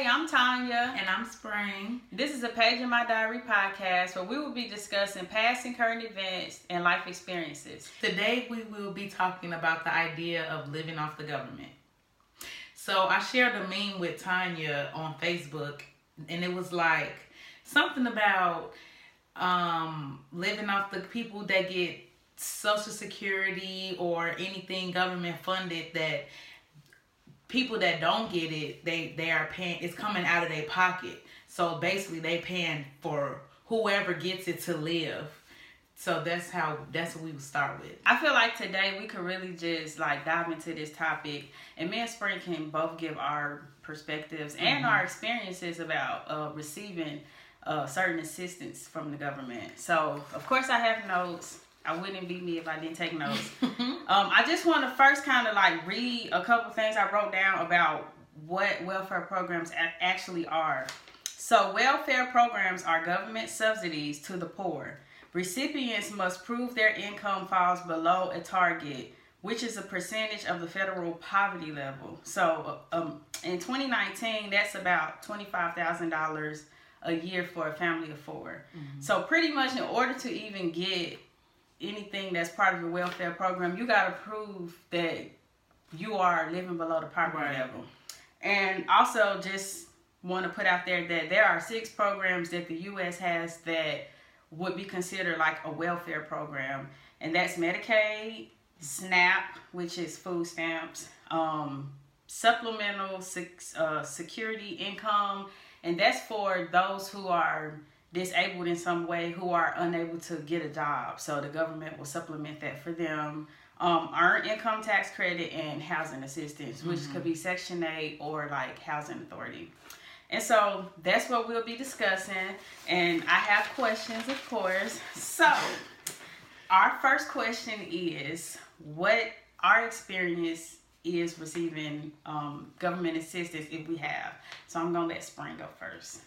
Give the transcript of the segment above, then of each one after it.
Hey, I'm Tonya. And I'm Spring. This is a Page in My Diary podcast where we will be discussing past and current events and life experiences. Today, we will be talking about the idea of living off the government. So, I shared a meme with Tonya on Facebook, and it was like something about um, living off the people that get Social Security or anything government funded that people that don't get it, they they are paying. It's coming out of their pocket. So basically, they paying for whoever gets it to live. So that's how that's what we would start with. I feel like today we could really just like dive into this topic, and me and Spring can both give our perspectives and mm-hmm. our experiences about uh, receiving uh, certain assistance from the government. So of course I have notes. I wouldn't be me if I didn't take notes. um, I just want to first kind of like read a couple things I wrote down about what welfare programs a- actually are. So, welfare programs are government subsidies to the poor. Recipients must prove their income falls below a target, which is a percentage of the federal poverty level. So, um, in 2019, that's about $25,000 a year for a family of 4 mm-hmm. So, pretty much in order to even get anything that's part of the welfare program, you got to prove that you are living below the poverty right. level. And also, just want to put out there that there are six programs that the U.S. has that would be considered like a welfare program, and that's Medicaid, SNAP, which is food stamps, um, supplemental uh, security income, and that's for those who are disabled in some way who are unable to get a job. So the government will supplement that for them. Um, earn income tax credit and housing assistance, which mm-hmm. could be Section 8 or like housing authority. And so that's what we'll be discussing. And I have questions, of course. So, our first question is what our experience is receiving um, government assistance if we have. So, I'm going to let Spring go first.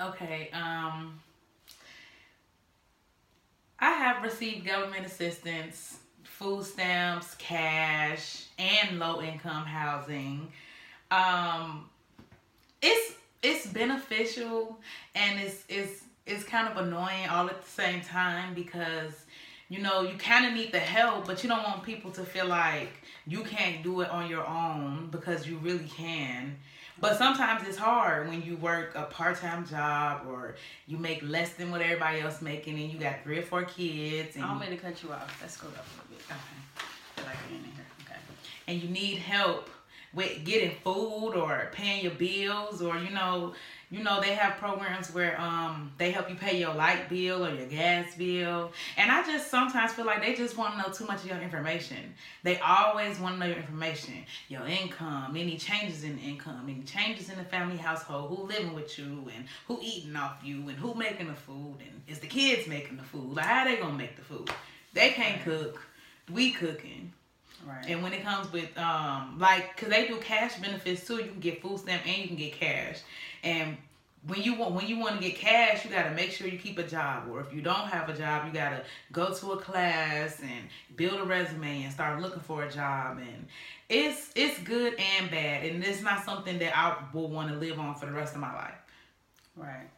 Okay. Um, I have received government assistance, food stamps, cash, and low income housing. Um, it's it's beneficial and it's it's it's kind of annoying all at the same time because you know you kind of need the help but you don't want people to feel like you can't do it on your own because you really can but sometimes it's hard when you work a part-time job or you make less than what everybody else making and you got three or four kids. And I don't mean to cut you off. Let's go up a little bit. Okay. like in here. Okay. And you need help with getting food or paying your bills or you know you know they have programs where um they help you pay your light bill or your gas bill. And i just sometimes feel like they just want to know too much of your information. They always want to know your information. Your income any changes in income any changes in the family household who living with you and who eating off you and who making the food and is the kids making the food? Like how they gonna make the food? They can't cook. We cooking Right. And when it comes with um like cuz they do cash benefits too, you can get food stamp and you can get cash. And when you want when you want to get cash, you got to make sure you keep a job or if you don't have a job, you got to go to a class and build a resume and start looking for a job and it's it's good and bad and it's not something that I will want to live on for the rest of my life. Right.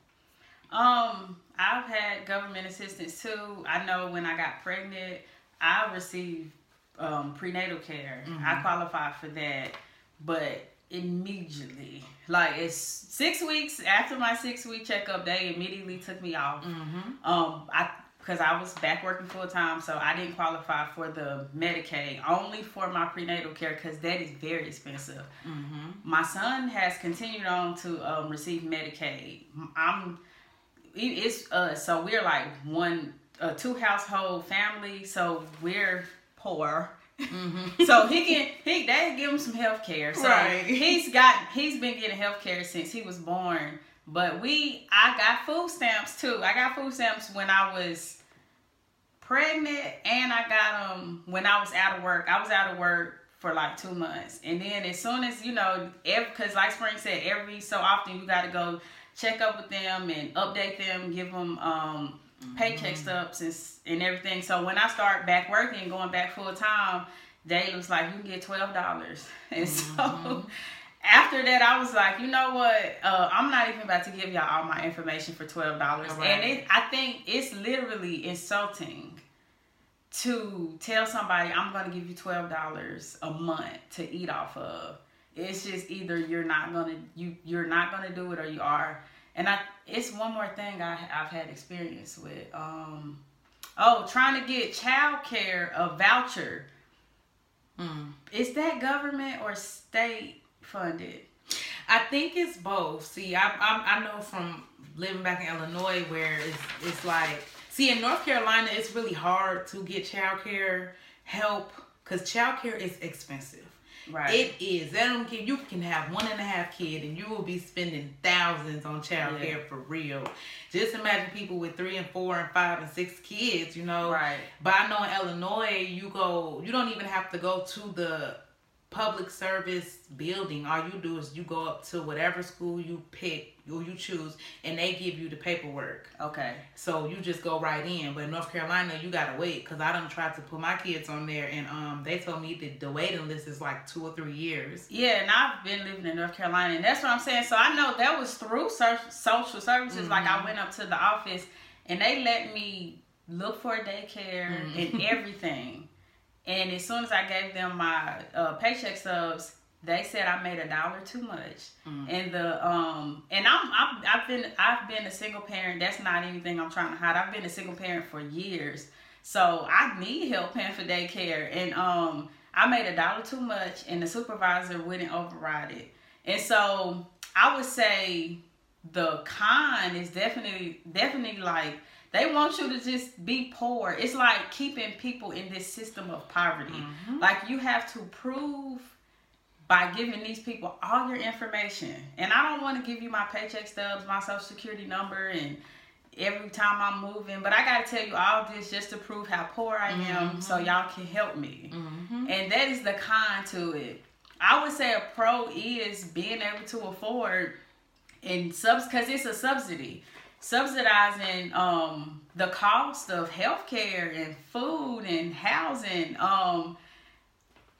Um, I've had government assistance too. I know when I got pregnant, I received um, prenatal care. Mm-hmm. I qualified for that, but immediately, like it's six weeks after my six week checkup, they immediately took me off. Mm-hmm. Um, I because I was back working full time, so I didn't qualify for the Medicaid, only for my prenatal care because that is very expensive. Mm-hmm. My son has continued on to um, receive Medicaid. I'm it's uh so we're like one a two household family, so we're poor. Mm-hmm. so he can he they give him some health care. So right. he's got he's been getting health care since he was born. But we I got food stamps too. I got food stamps when I was pregnant and I got them when I was out of work. I was out of work for like two months. And then as soon as, you know, because like Spring said, every so often you gotta go check up with them and update them, give them um paycheck mm-hmm. stubs and, and everything. So when I start back working, going back full time, they was like, you can get twelve dollars, and mm-hmm. so after that, I was like, you know what? Uh, I'm not even about to give y'all all my information for twelve dollars. Right. And it, I think it's literally insulting to tell somebody I'm going to give you twelve dollars a month to eat off of. It's just either you're not gonna you you're not gonna do it or you are. And I it's one more thing I I've had experience with. Um, oh, trying to get child care a voucher. Mm. Is that government or state funded? I think it's both. See, I, I I know from living back in Illinois where it's it's like see in North Carolina it's really hard to get child care help because child care is expensive. Right. It is. They don't give you can have one and a half kid and you will be spending thousands on child Yeah. care for real. Just imagine people with three and four and five and six kids, you know. Right. But I know in Illinois, you go, you don't even have to go to the public service building. All you do is you go up to whatever school you pick or you choose, and they give you the paperwork. Okay. So you just go right in. But in North Carolina, you gotta wait because I done tried to put my kids on there, and um, they told me that the waiting list is like two or three years. Yeah, and I've been living in North Carolina, and that's what I'm saying. So I know that was through social services. Like I went up to the office, and they let me look for daycare and everything. And as soon as I gave them my uh, paycheck subs, they said I made a dollar too much. And the um and I'm, I'm I've been I've been a single parent. That's not anything I'm trying to hide. I've been a single parent for years, so I need help paying for daycare. And um I made a dollar too much, and the supervisor wouldn't override it. And so I would say the con is definitely definitely like they want you to just be poor. It's like keeping people in this system of poverty. Mm-hmm. Like you have to prove by giving these people all your information. And I don't want to give you my paycheck stubs, my social security number, and every time I'm moving. But I got to tell you all this just to prove how poor I am mm-hmm. so y'all can help me. Mm-hmm. And that is the con to it. I would say a pro is being able to afford and subs because it's a subsidy subsidizing um the cost of healthcare and food and housing um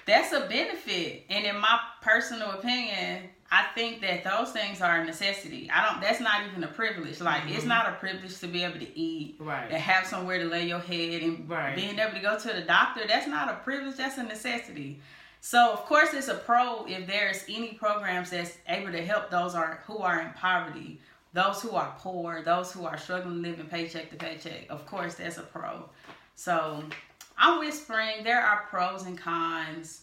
that's a benefit. And in my personal opinion i think that those things are a necessity. I don't that's not even a privilege. Like it's not a privilege to be able to eat Right. and have somewhere to lay your head and Right. being able to go to the doctor that's not a privilege that's a necessity. So of course it's a pro if there's any programs that's able to help those are who are in poverty those who are poor those who are struggling living paycheck to paycheck of course that's a pro. So i'm whispering there are pros and cons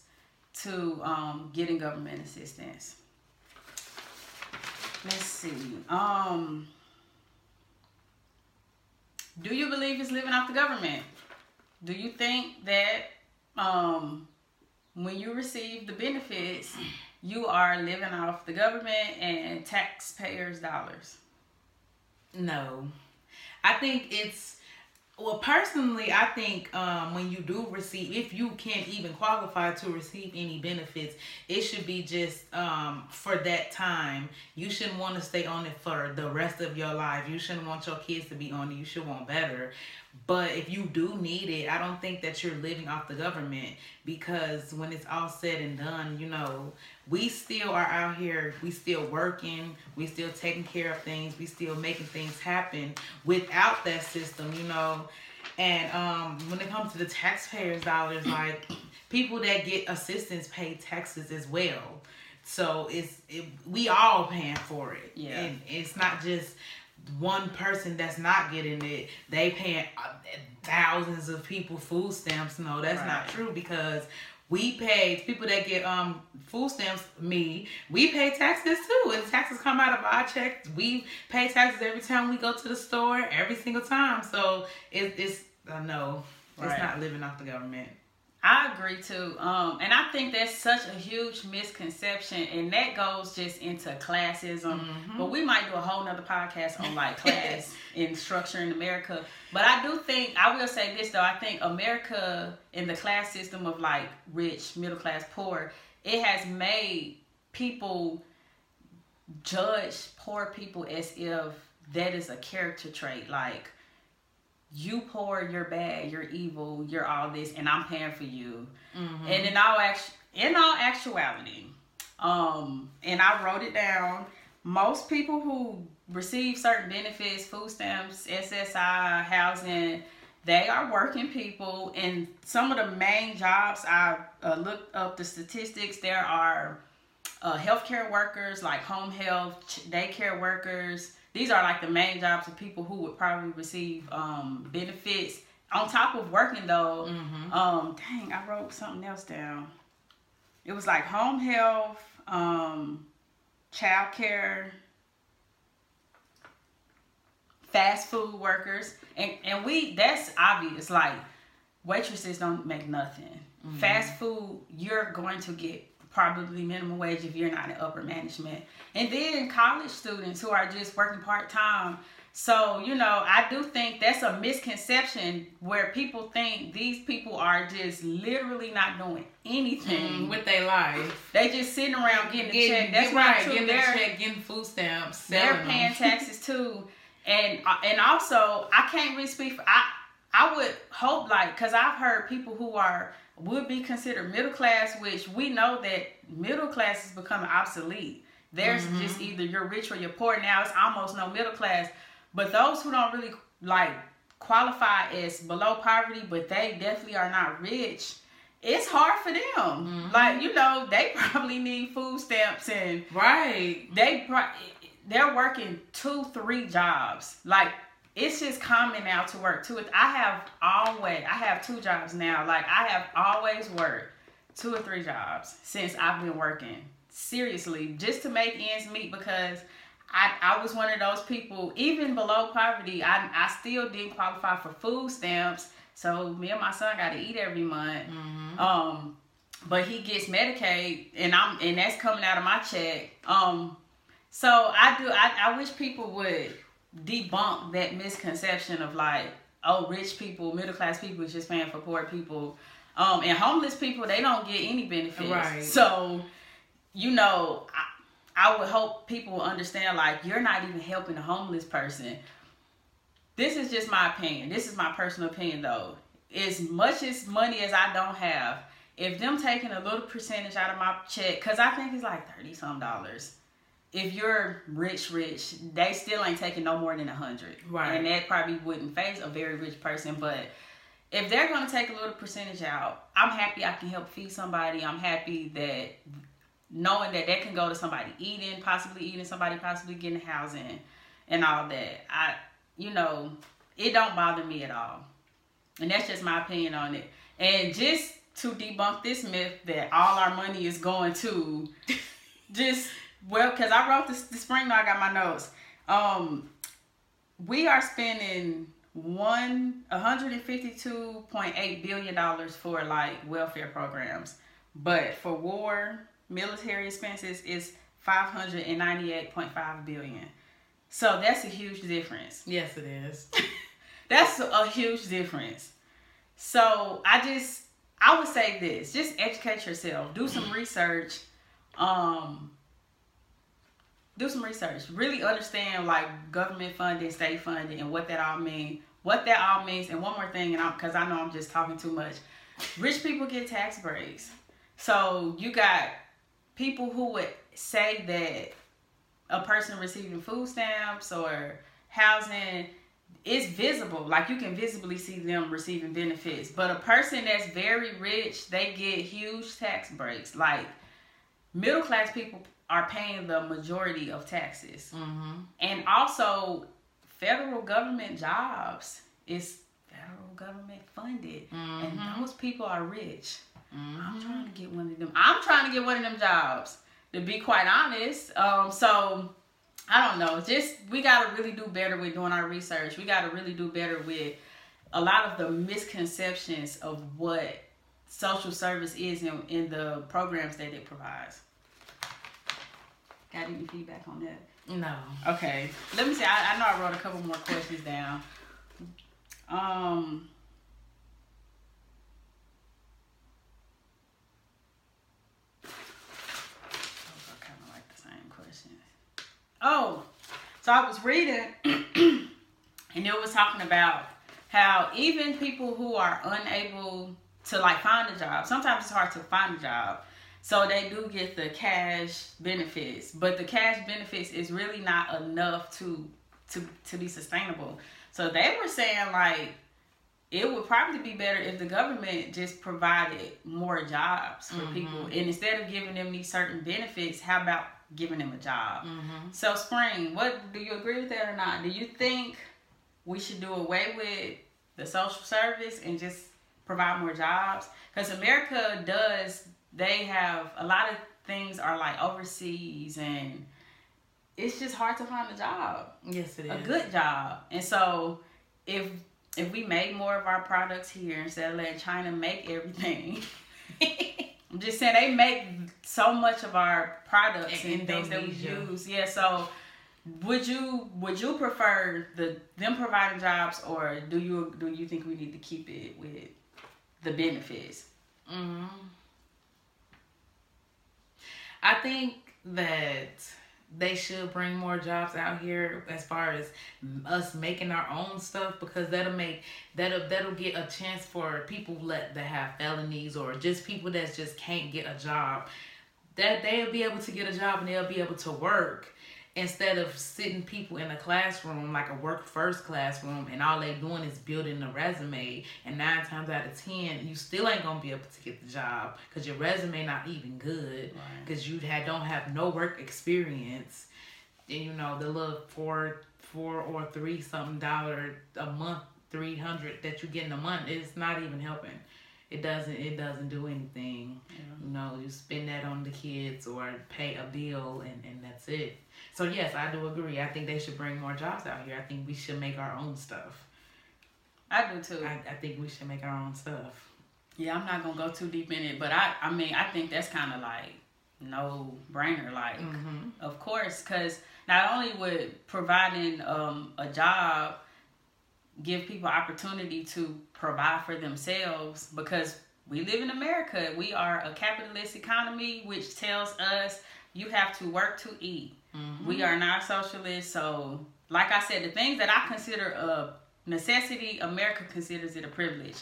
to um, getting government assistance. Let's see um do you believe it's living off the government? Do you think that um when you receive the benefits you are living off the government and taxpayers dollars No. I think it's well personally I think um when you do receive if you can't even qualify to receive any benefits, it should be just um for that time. You shouldn't want to stay on it for the rest of your life. You shouldn't want your kids to be on it. You should want better. But if you do need it, I don't think that you're living off the government because when it's all said and done, you know, we still are out here, we still working, we still taking care of things, we still making things happen without that system, you know. And um when it comes to the taxpayers' dollars, like people that get assistance pay taxes as well. So it's it, we all paying for it. Yeah. And it's not just one person that's not getting it. They paying uh, thousands of people food stamps. No, that's not true because we pay people that get um food stamps. Me, we pay taxes too, and taxes come out of our checks. We pay taxes every time we go to the store, every single time. So it, it's no, Right. it's not living off the government. I agree too. Um, and I think that's such a huge misconception, and that goes just into classism. But we might do a whole nother podcast on like class and structure in America. But I do think I will say this though. I think America in the class system of like rich, middle class, poor, it has made people judge poor people as if that is a character trait. Like you poor, you're bad, you're evil, you're all this, and I'm paying for you. And in all act- in all actuality, Um, and I wrote it down. Most people who receive certain benefits, food stamps, SSI, housing, they are working people. And some of the main jobs I uh, looked up the statistics. There are uh, healthcare workers, like home health, daycare workers. These are like the main jobs of people who would probably receive um, benefits. On top of working though, mm-hmm. um, dang, I wrote something else down. It was like home health, um, child care, fast food workers, and and we that's obvious. Like waitresses don't make nothing. Mm-hmm. Fast food, you're going to get probably minimum wage if you're not in upper management. And then college students who are just working part time. So, you know, I do think that's a misconception where people think these people are just literally not doing anything mm, with their life. They just sitting around getting, getting a check. That's right, getting the check, getting food stamps. They're paying taxes too. And and also, I can't really speak for I I would hope like cuz I've heard people who are would be considered middle class, which we know that middle class is becoming obsolete. There's mm-hmm. just either you're rich or you're poor. Now it's almost no middle class. But those who don't really like qualify as below poverty, but they definitely are not rich, it's hard for them. Mm-hmm. Like you know, they probably need food stamps and right. They they're working two, three jobs. Like it's just common now to work two. I have always, I have two jobs now. Like I have always worked two or three jobs since I've been working. Seriously, just to make ends meet because I, I was one of those people, even below poverty, I, I still didn't qualify for food stamps. So me and my son got to eat every month. Mm-hmm. Um, but he gets Medicaid, and I'm and that's coming out of my check. Um, so I do. I, I wish people would debunk that misconception of like, oh, rich people, middle class people is just paying for poor people. Um, and homeless people, they don't get any benefits. Right. So, you know, I, I would hope people understand like you're not even helping a homeless person. This is just my opinion. This is my personal opinion though. As much as money as I don't have, if them taking a little percentage out of my check, cause I think it's like thirty some dollars if you're rich, rich, they still ain't taking no more than a hundred. Right. And that probably wouldn't face a very rich person. But if they're gonna take a little percentage out, I'm happy I can help feed somebody. I'm happy that knowing that that can go to somebody eating, possibly eating, somebody possibly getting housing and all that. I you know, it don't bother me at all. And that's just my opinion on it. And just to debunk this myth that all our money is going to just well, because I wrote this the spring, I got my notes. Um, we are spending one one hundred and fifty two point eight billion dollars for like welfare programs, but for war military expenses is five hundred and ninety eight point five billion. So that's a huge difference. Yes, it is. that's a huge difference. So I just I would say this: just educate yourself, do some research. Um, do some research. Really understand like government funding, state funding, and what that all means. What that all means. And one more thing, and because I know I'm just talking too much. Rich people get tax breaks. So you got people who would say that a person receiving food stamps or housing is visible. Like you can visibly see them receiving benefits. But a person that's very rich, they get huge tax breaks. Like middle class people are paying the majority of taxes. Mm-hmm. And also, federal government jobs is federal government funded, mm-hmm. and those people are rich. Mm-hmm. I'm trying to get one of them. I'm trying to get one of them jobs. To be quite honest, um, so I don't know. Just we gotta really do better with doing our research. We gotta really do better with a lot of the misconceptions of what social service is in, in the programs that it provides. Got any feedback on that? No. Okay. Let me see. I, I know I wrote a couple more questions down. Um. kind of like the same questions. Oh, so I was reading, and it was talking about how even people who are unable to like find a job, sometimes it's hard to find a job So they do get the cash benefits, but the cash benefits is really not enough to to to be sustainable. So they were saying like it would probably be better if the government just provided more jobs for mm-hmm. people and instead of giving them these certain benefits, how about giving them a job? Mm-hmm. So spring, what do you agree with that or not? Do you think we should do away with the social service and just provide more jobs? Because America does they have a lot of things are like overseas and it's just hard to find a job. Yes, it is. A good job. And so if if we made more of our products here instead of letting China make everything. I'm just saying they make so much of our products and, and things that we use. Yeah, so would you would you prefer the them providing jobs or do you do you think we need to keep it with the benefits? Mm-hmm. I think that they should bring more jobs out here as far as us making our own stuff because that'll make that'll that'll get a chance for people let that have felonies or just people that just can't get a job. That they'll be able to get a job and they'll be able to work instead of sitting people in a classroom like a work first classroom and all they doing is building a resume and nine times out of ten you still ain't gonna be able to get the job because your resume not even good because right. you had don't have no work experience and you know the little four four or three something dollar a month 300 that you get in a month is not even helping it doesn't it doesn't do anything yeah. you know you spend that on the kids or pay a bill and and that's it so yes, I do agree. I think they should bring more jobs out here. I think we should make our own stuff. I do too. I, I think we should make our own stuff. Yeah, I'm not gonna go too deep in it, but I I mean I think that's kind of like no brainer. Like, mm-hmm. of course, because not only would providing um, a job give people opportunity to provide for themselves, because we live in America, we are a capitalist economy, which tells us you have to work to eat. Mm-hmm. We are not socialists, so like I said, the things that I consider a necessity, America considers it a privilege.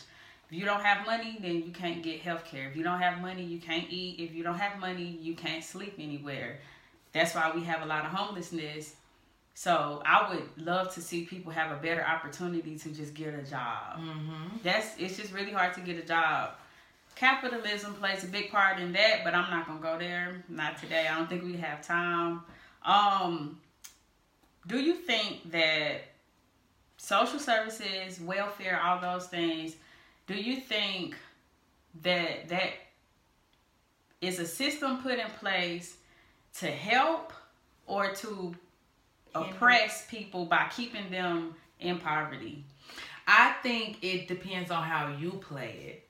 If you don't have money, then you can't get health care. If you don't have money, you can't eat. If you don't have money, you can't sleep anywhere. That's why we have a lot of homelessness. So I would love to see people have a better opportunity to just get a job. Mm-hmm. That's it's just really hard to get a job capitalism plays a big part in that, but I'm not gonna go there. Not today. I don't think we have time. Um, do you think that social services, welfare, all those things, do you think that that is a system put in place to help or to oppress people by keeping them in poverty? I think it depends on how you play it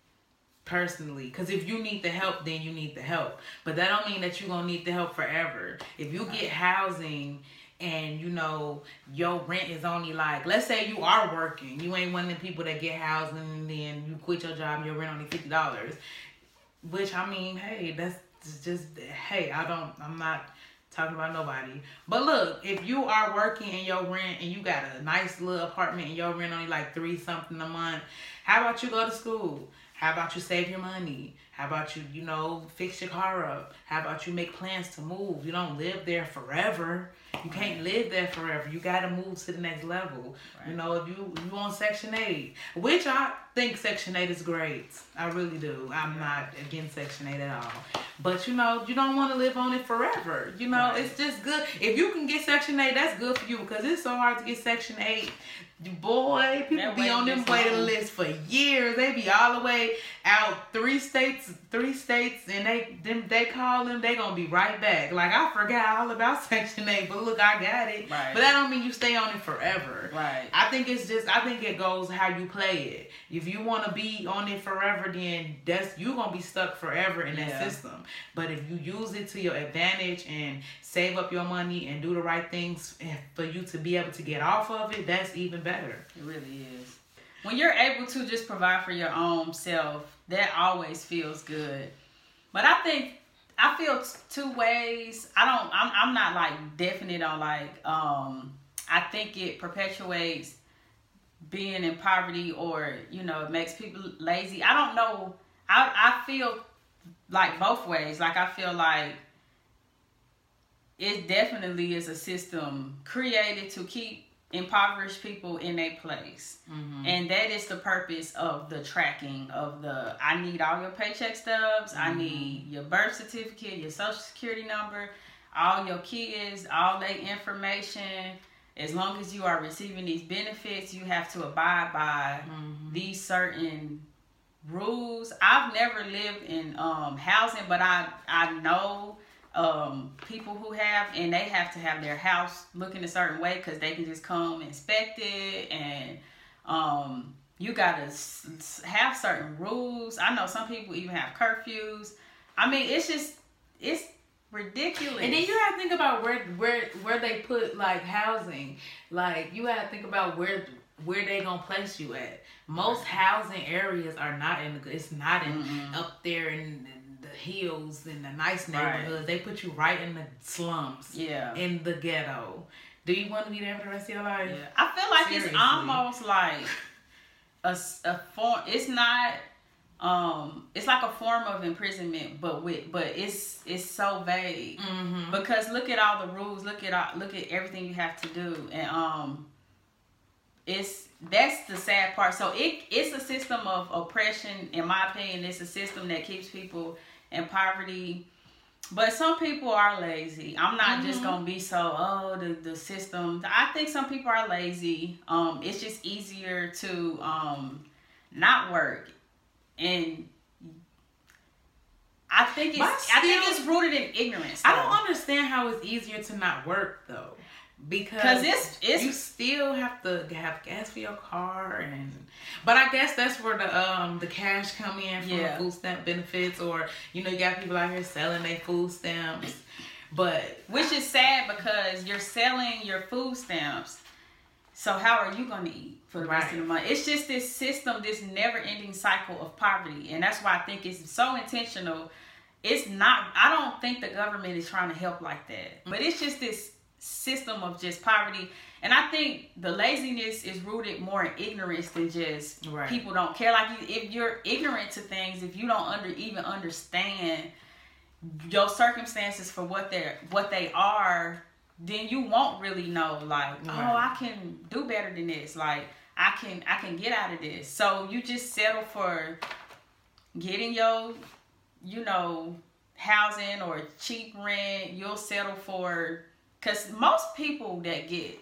personally. Because if you need the help then you need the help. But that don't mean that you're gonna need the help forever. If you get housing and you know your rent is only like let's say you are working you ain't one of the people that get housing and then you quit your job your rent only fifty dollars which i mean hey that's just hey i don't i'm not talking about nobody but look if you are working in your rent and you got a nice little apartment and your rent only like three something a month how about you go to school how about you save your money? How about you, you know, fix your car up? How about you make plans to move? You don't live there forever. You can't live there forever. You got to move to the next level. Right. You know, if you you on Section 8, which I think Section 8 is great. I really do. I'm not against Section 8 at all. But you know, you don't want to live on it forever. You know, right. it's just good. If you can get Section 8, that's good for you because it's so hard to get Section 8 Boy, people be on them waiting list for years. They be all the way out three states, three states, and they them they call them. They gonna be right back. Like I forgot all about Section Eight, but look, I got it. Right. But that don't mean you stay on it forever. Right. I think it's just I think it goes how you play it. If you want to be on it forever, then that's you gonna be stuck forever in that yeah. system. But if you use it to your advantage and save up your money and do the right things eh, for you to be able to get off of it, that's even better. It really is. When you're able to just provide for your own self, that always feels good. But I think I feel two ways. I don't. I'm. I'm not like definite on like. Um. I think it perpetuates being in poverty, or you know, it makes people lazy. I don't know. I I feel like both ways. Like I feel like it definitely is a system created to keep impoverished people in a place. Mm-hmm. And that is the purpose of the tracking of the I need all your paycheck stubs, mm-hmm. I need your birth certificate, your social security number, all your kids, all their information. As long as you are receiving these benefits, you have to abide by mm-hmm. these certain rules. I've never lived in um, housing, but I I know um, people who have, and they have to have their house looking a certain way because they can just come inspect it, and um, you gotta have certain rules. I know some people even have curfews. I mean, it's just it's ridiculous. And then you have to think about where where where they put like housing. Like you have to think about where where they gonna place you at. Most housing areas are not in the. Good, it's not in mm-hmm. up there in the hills and the nice neighborhoods. Right. They put you right in the slums. Yeah. In the ghetto. Do you want to be there for the rest of your life? Yeah. I feel like Seriously. it's almost like a, a form. It's not. Um, it's like a form of imprisonment, but with but it's it's so vague mm-hmm. because look at all the rules. Look at all, look at everything you have to do, and um, it's that's the sad part. So it it's a system of oppression. In my opinion, it's a system that keeps people in poverty. But some people are lazy. I'm not mm-hmm. just gonna be so oh the the system. I think some people are lazy. Um, it's just easier to um not work, and I think it's still, I think it's rooted in ignorance. Though. I don't understand how it's easier to not work though because it's, it's you still have to have gas for your car and but I guess that's where the um the cash come in from yeah. food stamp benefits or you know you got people out here selling their food stamps. But which is sad because you're selling your food stamps. So how are you going to eat for the right. rest of the month? It's just this system this never ending cycle of poverty. And that's why I think it's so intentional. It's not I don't think the government is trying to help like that. But it's just this system of just poverty. And I think the laziness is rooted more in ignorance than just right. people don't care. Like you, if you're ignorant to things, if you don't under even understand your circumstances for what they're what they are, then you won't really know. Like, oh, right. oh, I can do better than this. Like, I can I can get out of this. So you just settle for getting your, you know, housing or cheap rent. You'll settle for because most people that get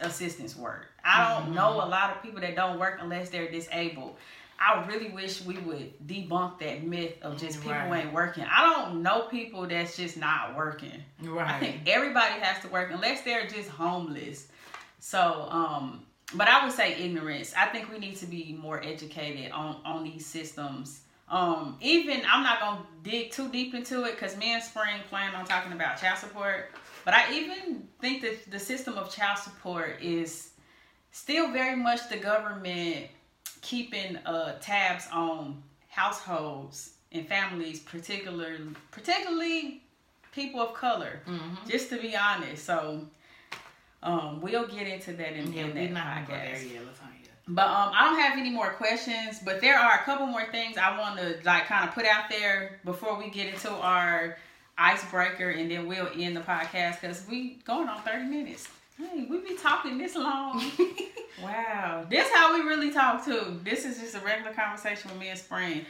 assistance work. I don't mm-hmm. know a lot of people that don't work unless they're disabled. I really wish we would debunk that myth of just people right. ain't working. I don't know people that's just not working. Right. I think everybody has to work unless they're just homeless. So, um, but I would say ignorance. I think we need to be more educated on on these systems. Um, even I'm not gonna dig too deep into it because me and Spring plan on talking about child support. But I even think that the system of child support is still very much the government keeping uh, tabs on households and families, particularly particularly people of color. Mm-hmm. Just to be honest, so um, we'll get into that in, yeah, in that podcast. But um, I don't have any more questions. But there are a couple more things I want to like kind of put out there before we get into our icebreaker, and then we'll end the podcast because we going on thirty minutes. Hey, we be talking this long. wow, this how we really talk too. This is just a regular conversation with me and Spring.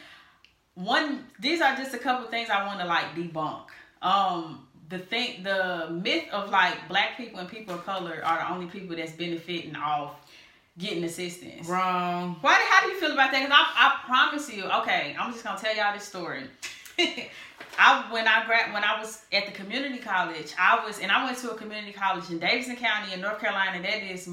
One, these are just a couple things I want to like debunk. Um, the thing, the myth of like black people and people of color are the only people that's benefiting off getting assistance. Wrong. Why? How do you feel about that? Because I, I promise you. Okay, I'm just gonna tell y'all this story. I when I grad when I was at the community college, I was and I went to a community college in Davidson County in North Carolina. That is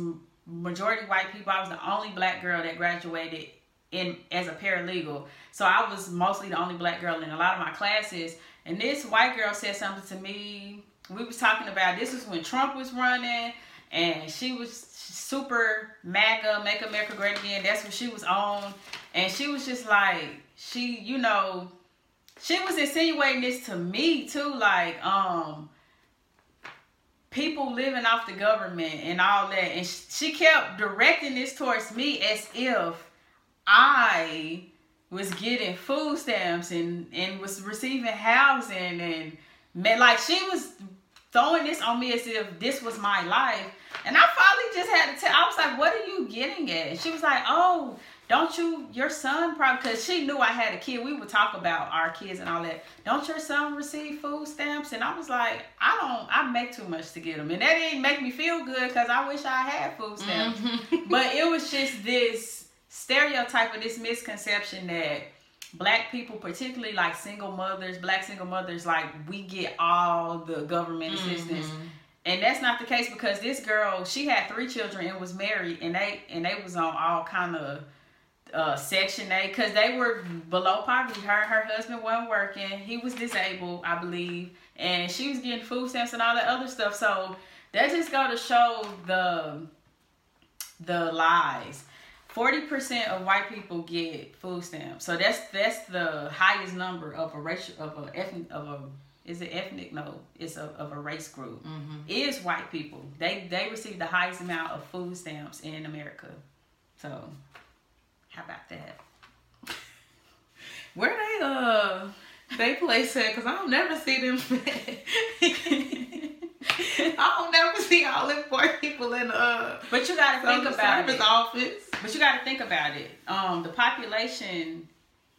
majority white people. I was the only black girl that graduated in as a paralegal. So I was mostly the only black girl in a lot of my classes. And this white girl said something to me. We was talking about this was when Trump was running, and she was super MAGA, Make America Great Again. That's what she was on, and she was just like she, you know she was insinuating this to me too, like um people living off the government and all that, and she kept directing this towards me as if I was getting food stamps and and was receiving housing and like she was throwing this on me as if this was my life. And I finally just had to tell. I was like, "What are you getting at?" She was like, "Oh." Don't you, your son probably, because she knew I had a kid. We would talk about our kids and all that. Don't your son receive food stamps? And I was like, I don't, I make too much to get them. And that didn't make me feel good because I wish I had food stamps. Mm-hmm. but it was just this stereotype of this misconception that black people, particularly like single mothers, black single mothers, like we get all the government assistance. Mm-hmm. And that's not the case because this girl, she had three children and was married, and they and they was on all kind of uh, Section 8 because they were below poverty. Her her husband wasn't working. He was disabled, I believe, and she was getting food stamps and all that other stuff. So that just go to show the the lies. Forty percent of white people get food stamps, so that's that's the highest number of a racial of a ethnic of a is it ethnic? No, it's a, of a race group. Mm-hmm. Is white people. They they receive the highest amount of food stamps in America. So, how about that? Where they uh they place at? Cause I don't never see them. I don't never see all them poor people in uh. But you gotta think about it. office. But you gotta think about it. Um, the population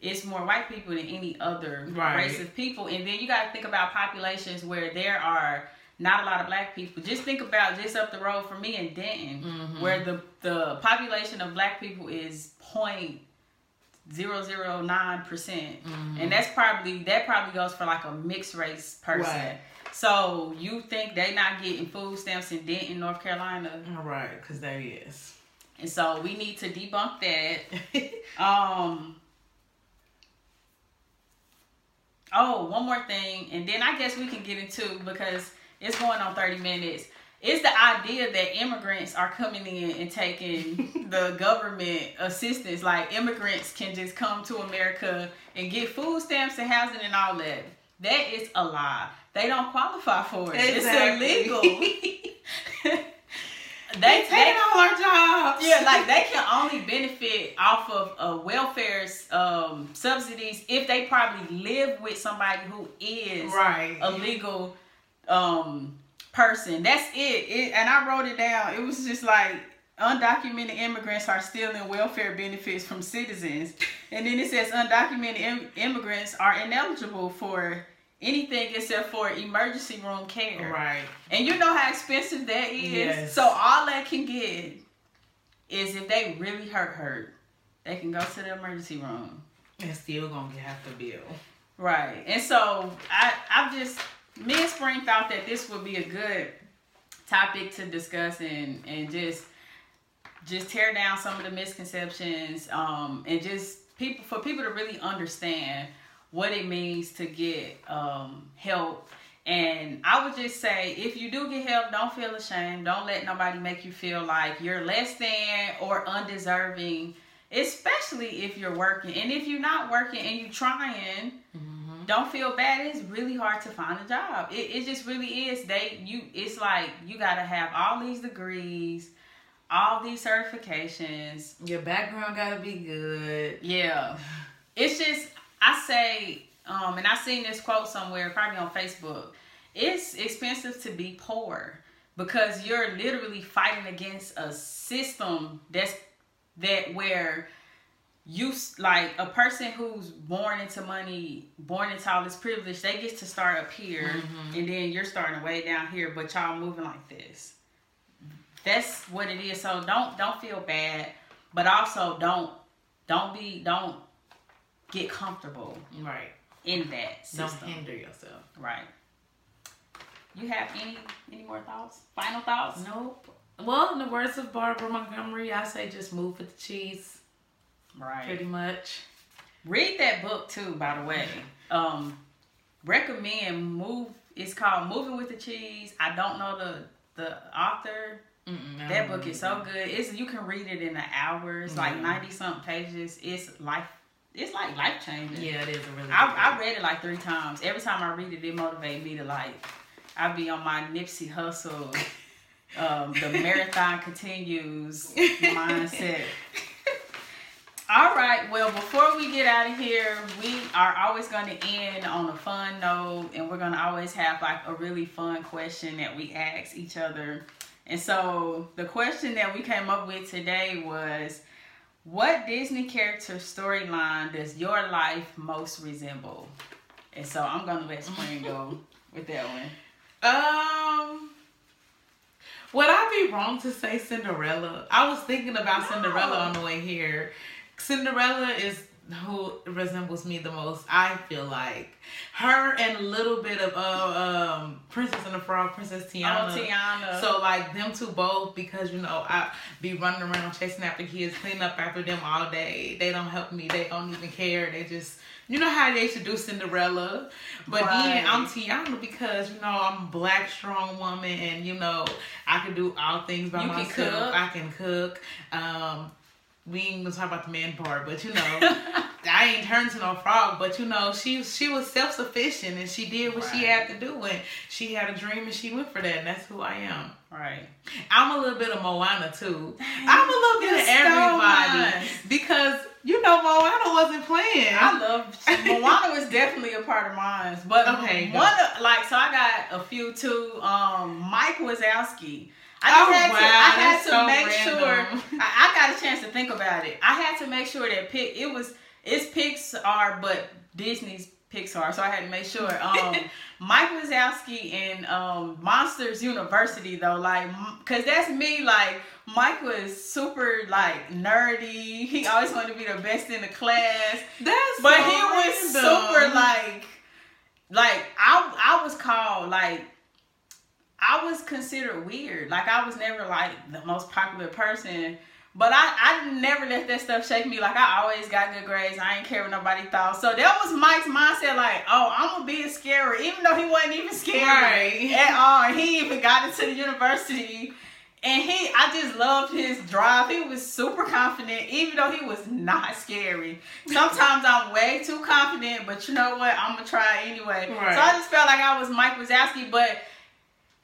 is more white people than any other right. race of people, and then you gotta think about populations where there are not a lot of black people. Just think about just up the road from me in Denton, mm-hmm. where the the population of black people is point zero zero nine percent, mm-hmm. and that's probably that probably goes for like a mixed race person. Right. So you think they not getting food stamps in Denton, North Carolina? All right, because there is. And so we need to debunk that. um. Oh, one more thing, and then I guess we can get into because it's going on thirty minutes. It's the idea that immigrants are coming in and taking the government assistance. Like immigrants can just come to America and get food stamps and housing and all that. That is a lie. They don't qualify for it. Exactly. It's illegal. they take all our jobs. Yeah, like they can only benefit off of uh, welfare um, subsidies if they probably live with somebody who is right a legal um, person. That's it. it. And I wrote it down. It was just like undocumented immigrants are stealing welfare benefits from citizens, and then it says undocumented Im- immigrants are ineligible for anything except for emergency room care. Right. And you know how expensive that is. Yes. So all that can get is if they really hurt hurt, they can go to the emergency room. And still gonna get half the bill. Right. And so I I've just me and Spring thought that this would be a good topic to discuss and and just just tear down some of the misconceptions um and just people for people to really understand what it means to get um, help. And I would just say, if you do get help, don't feel ashamed. Don't let nobody make you feel like you're less than or undeserving, especially if you're working. And if you're not working and you're trying. Don't feel bad. It's really hard to find a job. It, it just really is. They you. It's like you got to have all these degrees, all these certifications. Your background got to be good. Yeah. It's just I say, um, and I seen this quote somewhere, probably on Facebook. It's expensive to be poor because you're literally fighting against a system that's that where you like a person who's born into money, born into all this privilege, they get to start up here, mm-hmm. and then you're starting way down here, but y'all moving like this. That's what it is. So don't don't feel bad, but also don't don't be don't get comfortable right in that system. Don't hinder yourself. Right. You have any any more thoughts? Final thoughts? Nope. Well, in the words of Barbara Montgomery, I say just move with the cheese. Right. Pretty much. Read that book too, by the way. Um, recommend move. It's called Moving with the Cheese. I don't know the the author. Mm-mm, that book is so good. It's you can read it in an hour. It's mm-hmm. like ninety something pages. It's life it's like life changing. Yeah, it is a really. I, I read it like three times. Every time I read it, it motivates me to like. I be on my Nipsey Hussle. Um, the marathon continues mindset. All right. Well, before we get out of here, we are always going to end on a fun note, and we're going to always have like a really fun question that we ask each other. And so the question that we came up with today was what Disney character storyline does your life most resemble? And so I'm gonna let Spring go with that one. Um, would I be wrong to say Cinderella? I was thinking about No. Cinderella on the way here. Cinderella is who resembles me the most. I feel like her and a little bit of uh, um Princess and the Frog, Princess Tiana. Oh, Tiana. So like them two both because you know I be running around chasing after kids, cleaning up after them all day. They don't help me. They don't even care. They just you know how they used to do Cinderella, but then I'm Tiana because you know I'm a black strong woman and you know I can do all things by You can myself. cook. I can cook. Um, we ain't gonna talk about the man part, but you know. I ain't turned to no frog, but you know, she she was self sufficient and she did what she had to do and she had a dream and she went for that and that's who I am. right. I'm a little bit of Moana too. I'm a little bit of so everybody nice. because you know Moana wasn't playing. I love Moana was definitely a part of mine. But Okay, one of, like so I got a few too. Um Mike Wazowski. I just Oh, had wow, to I had to so make random. sure I, I got a chance to think about it. I had to make sure that pick it was it's Pixar but Disney's Pixar, so I had to make sure. Um, Mike Wazowski and um, Monsters University though, like, cause that's me. Like, Mike was super like nerdy. He always wanted to be the best in the class. That's But so he was random. super like, like I I was called like, I was considered weird. Like I was never like the most popular person. But I, I never let that stuff shake me. Like I always got good grades. I ain't care what nobody thought. So that was Mike's mindset. Like, oh, I'm gonna be a scary, even though he wasn't even scary Right. at all. And he even got into the university. And he, I just loved his drive. He was super confident, even though he was not scary. Sometimes I'm way too confident, but you know what? I'm gonna try anyway. Right. So I just felt like I was Mike Wazowski, but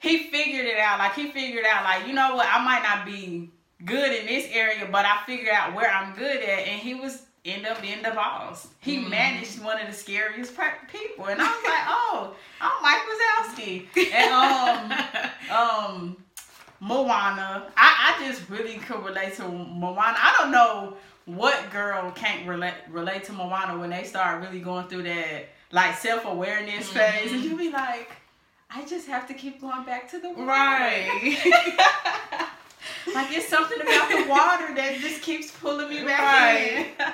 he figured it out. Like he figured out, like you know what? I might not be good in this area, but I figured out where I'm good at, and he was end up being the boss. He Mhm. managed one of the scariest pe- people, and I was like, oh, I'm Mike Wazowski. And um, um Moana. I, I just really could relate to Moana. I don't know what girl can't relate relate to Moana when they start really going through that like self awareness phase, and you be like, I just have to keep going back to the water. right. like it's something about the water that just keeps pulling me back Right. in.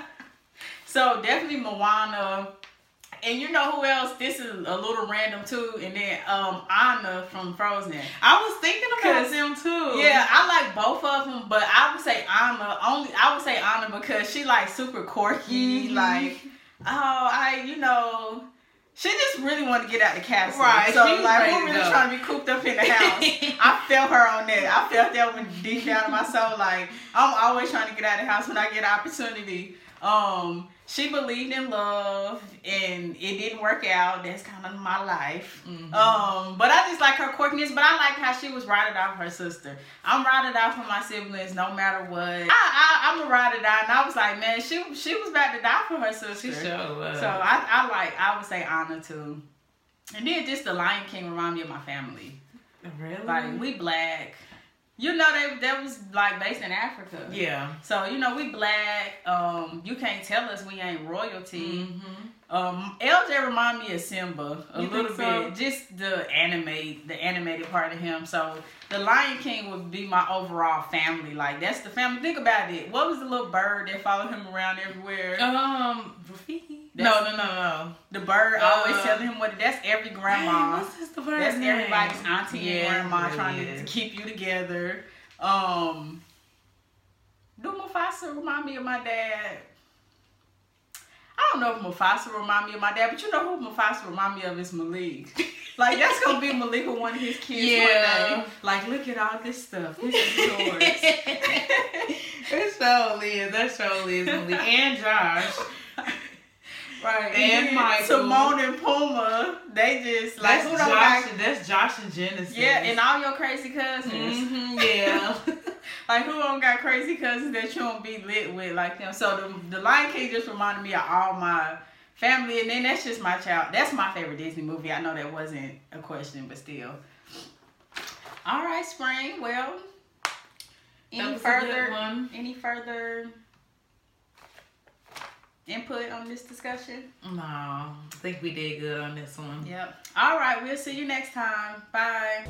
so definitely Moana. And you know who else? This is a little random too. And then um Anna from Frozen. I was thinking about them too. Yeah, I like both of them, but I would say Anna only. I would say Anna because she like super quirky. Mhm. Like, oh, I you know, she just really wanted to get out of the castle. Right, So like, we're really trying to be cooped up in the house. I felt her on that. I felt that one deep down in my soul. Like, I'm always trying to get out of the house when I get an opportunity. Um, she believed in love, and it didn't work out. That's kind of my life. Mhm. Um, but I just like her quirkiness. But I like how she was die for her sister. I'm ride or die for my siblings, no matter what. I, I I'm a ride or die, and I was like, man, she she was about to die for her sister. sure. So I, I like I would say Anna too. And then just the Lion King remind me of my family. really? Like we black. You know they that was like based in Africa. yeah. So you know we black. Um, you can't tell us we ain't royalty. Mm-hmm. Um, LJ remind me of Simba a You little so? bit. Just the animate, the animated part of him. So the Lion King would be my overall family. Like that's the family. Think about it. What was the little bird that followed him around everywhere? Um, Rafiki. No, no, no, no. the bird always uh, telling him what. That's every grandma. Hey, what's his the bird's That's name? everybody's auntie Yeah, and grandma it trying really to keep you together. Um, do Mufasa remind me of my dad? I don't know if Mufasa remind me of my dad, but you know who Mufasa remind me of is Malik. Like that's gonna be Malik with one of his kids Yeah. one day. Like, look at all this stuff. This is yours. That surely is. That surely is. Malik. And Josh. Right. And Michael. Timon and Pumbaa, they just like That's Josh. got That's Josh and Genesis. Yeah, and all your crazy cousins. Mhm, yeah. like who don't got crazy cousins that you don't be lit with like them? So the the Lion King just reminded me of all my family, and then that's just my child. That's my favorite Disney movie. I know that wasn't a question, but still. All right, Spring. Well, any further any further input on this discussion? No, I think we did good on this one. Yep. All right, we'll see you next time. Bye.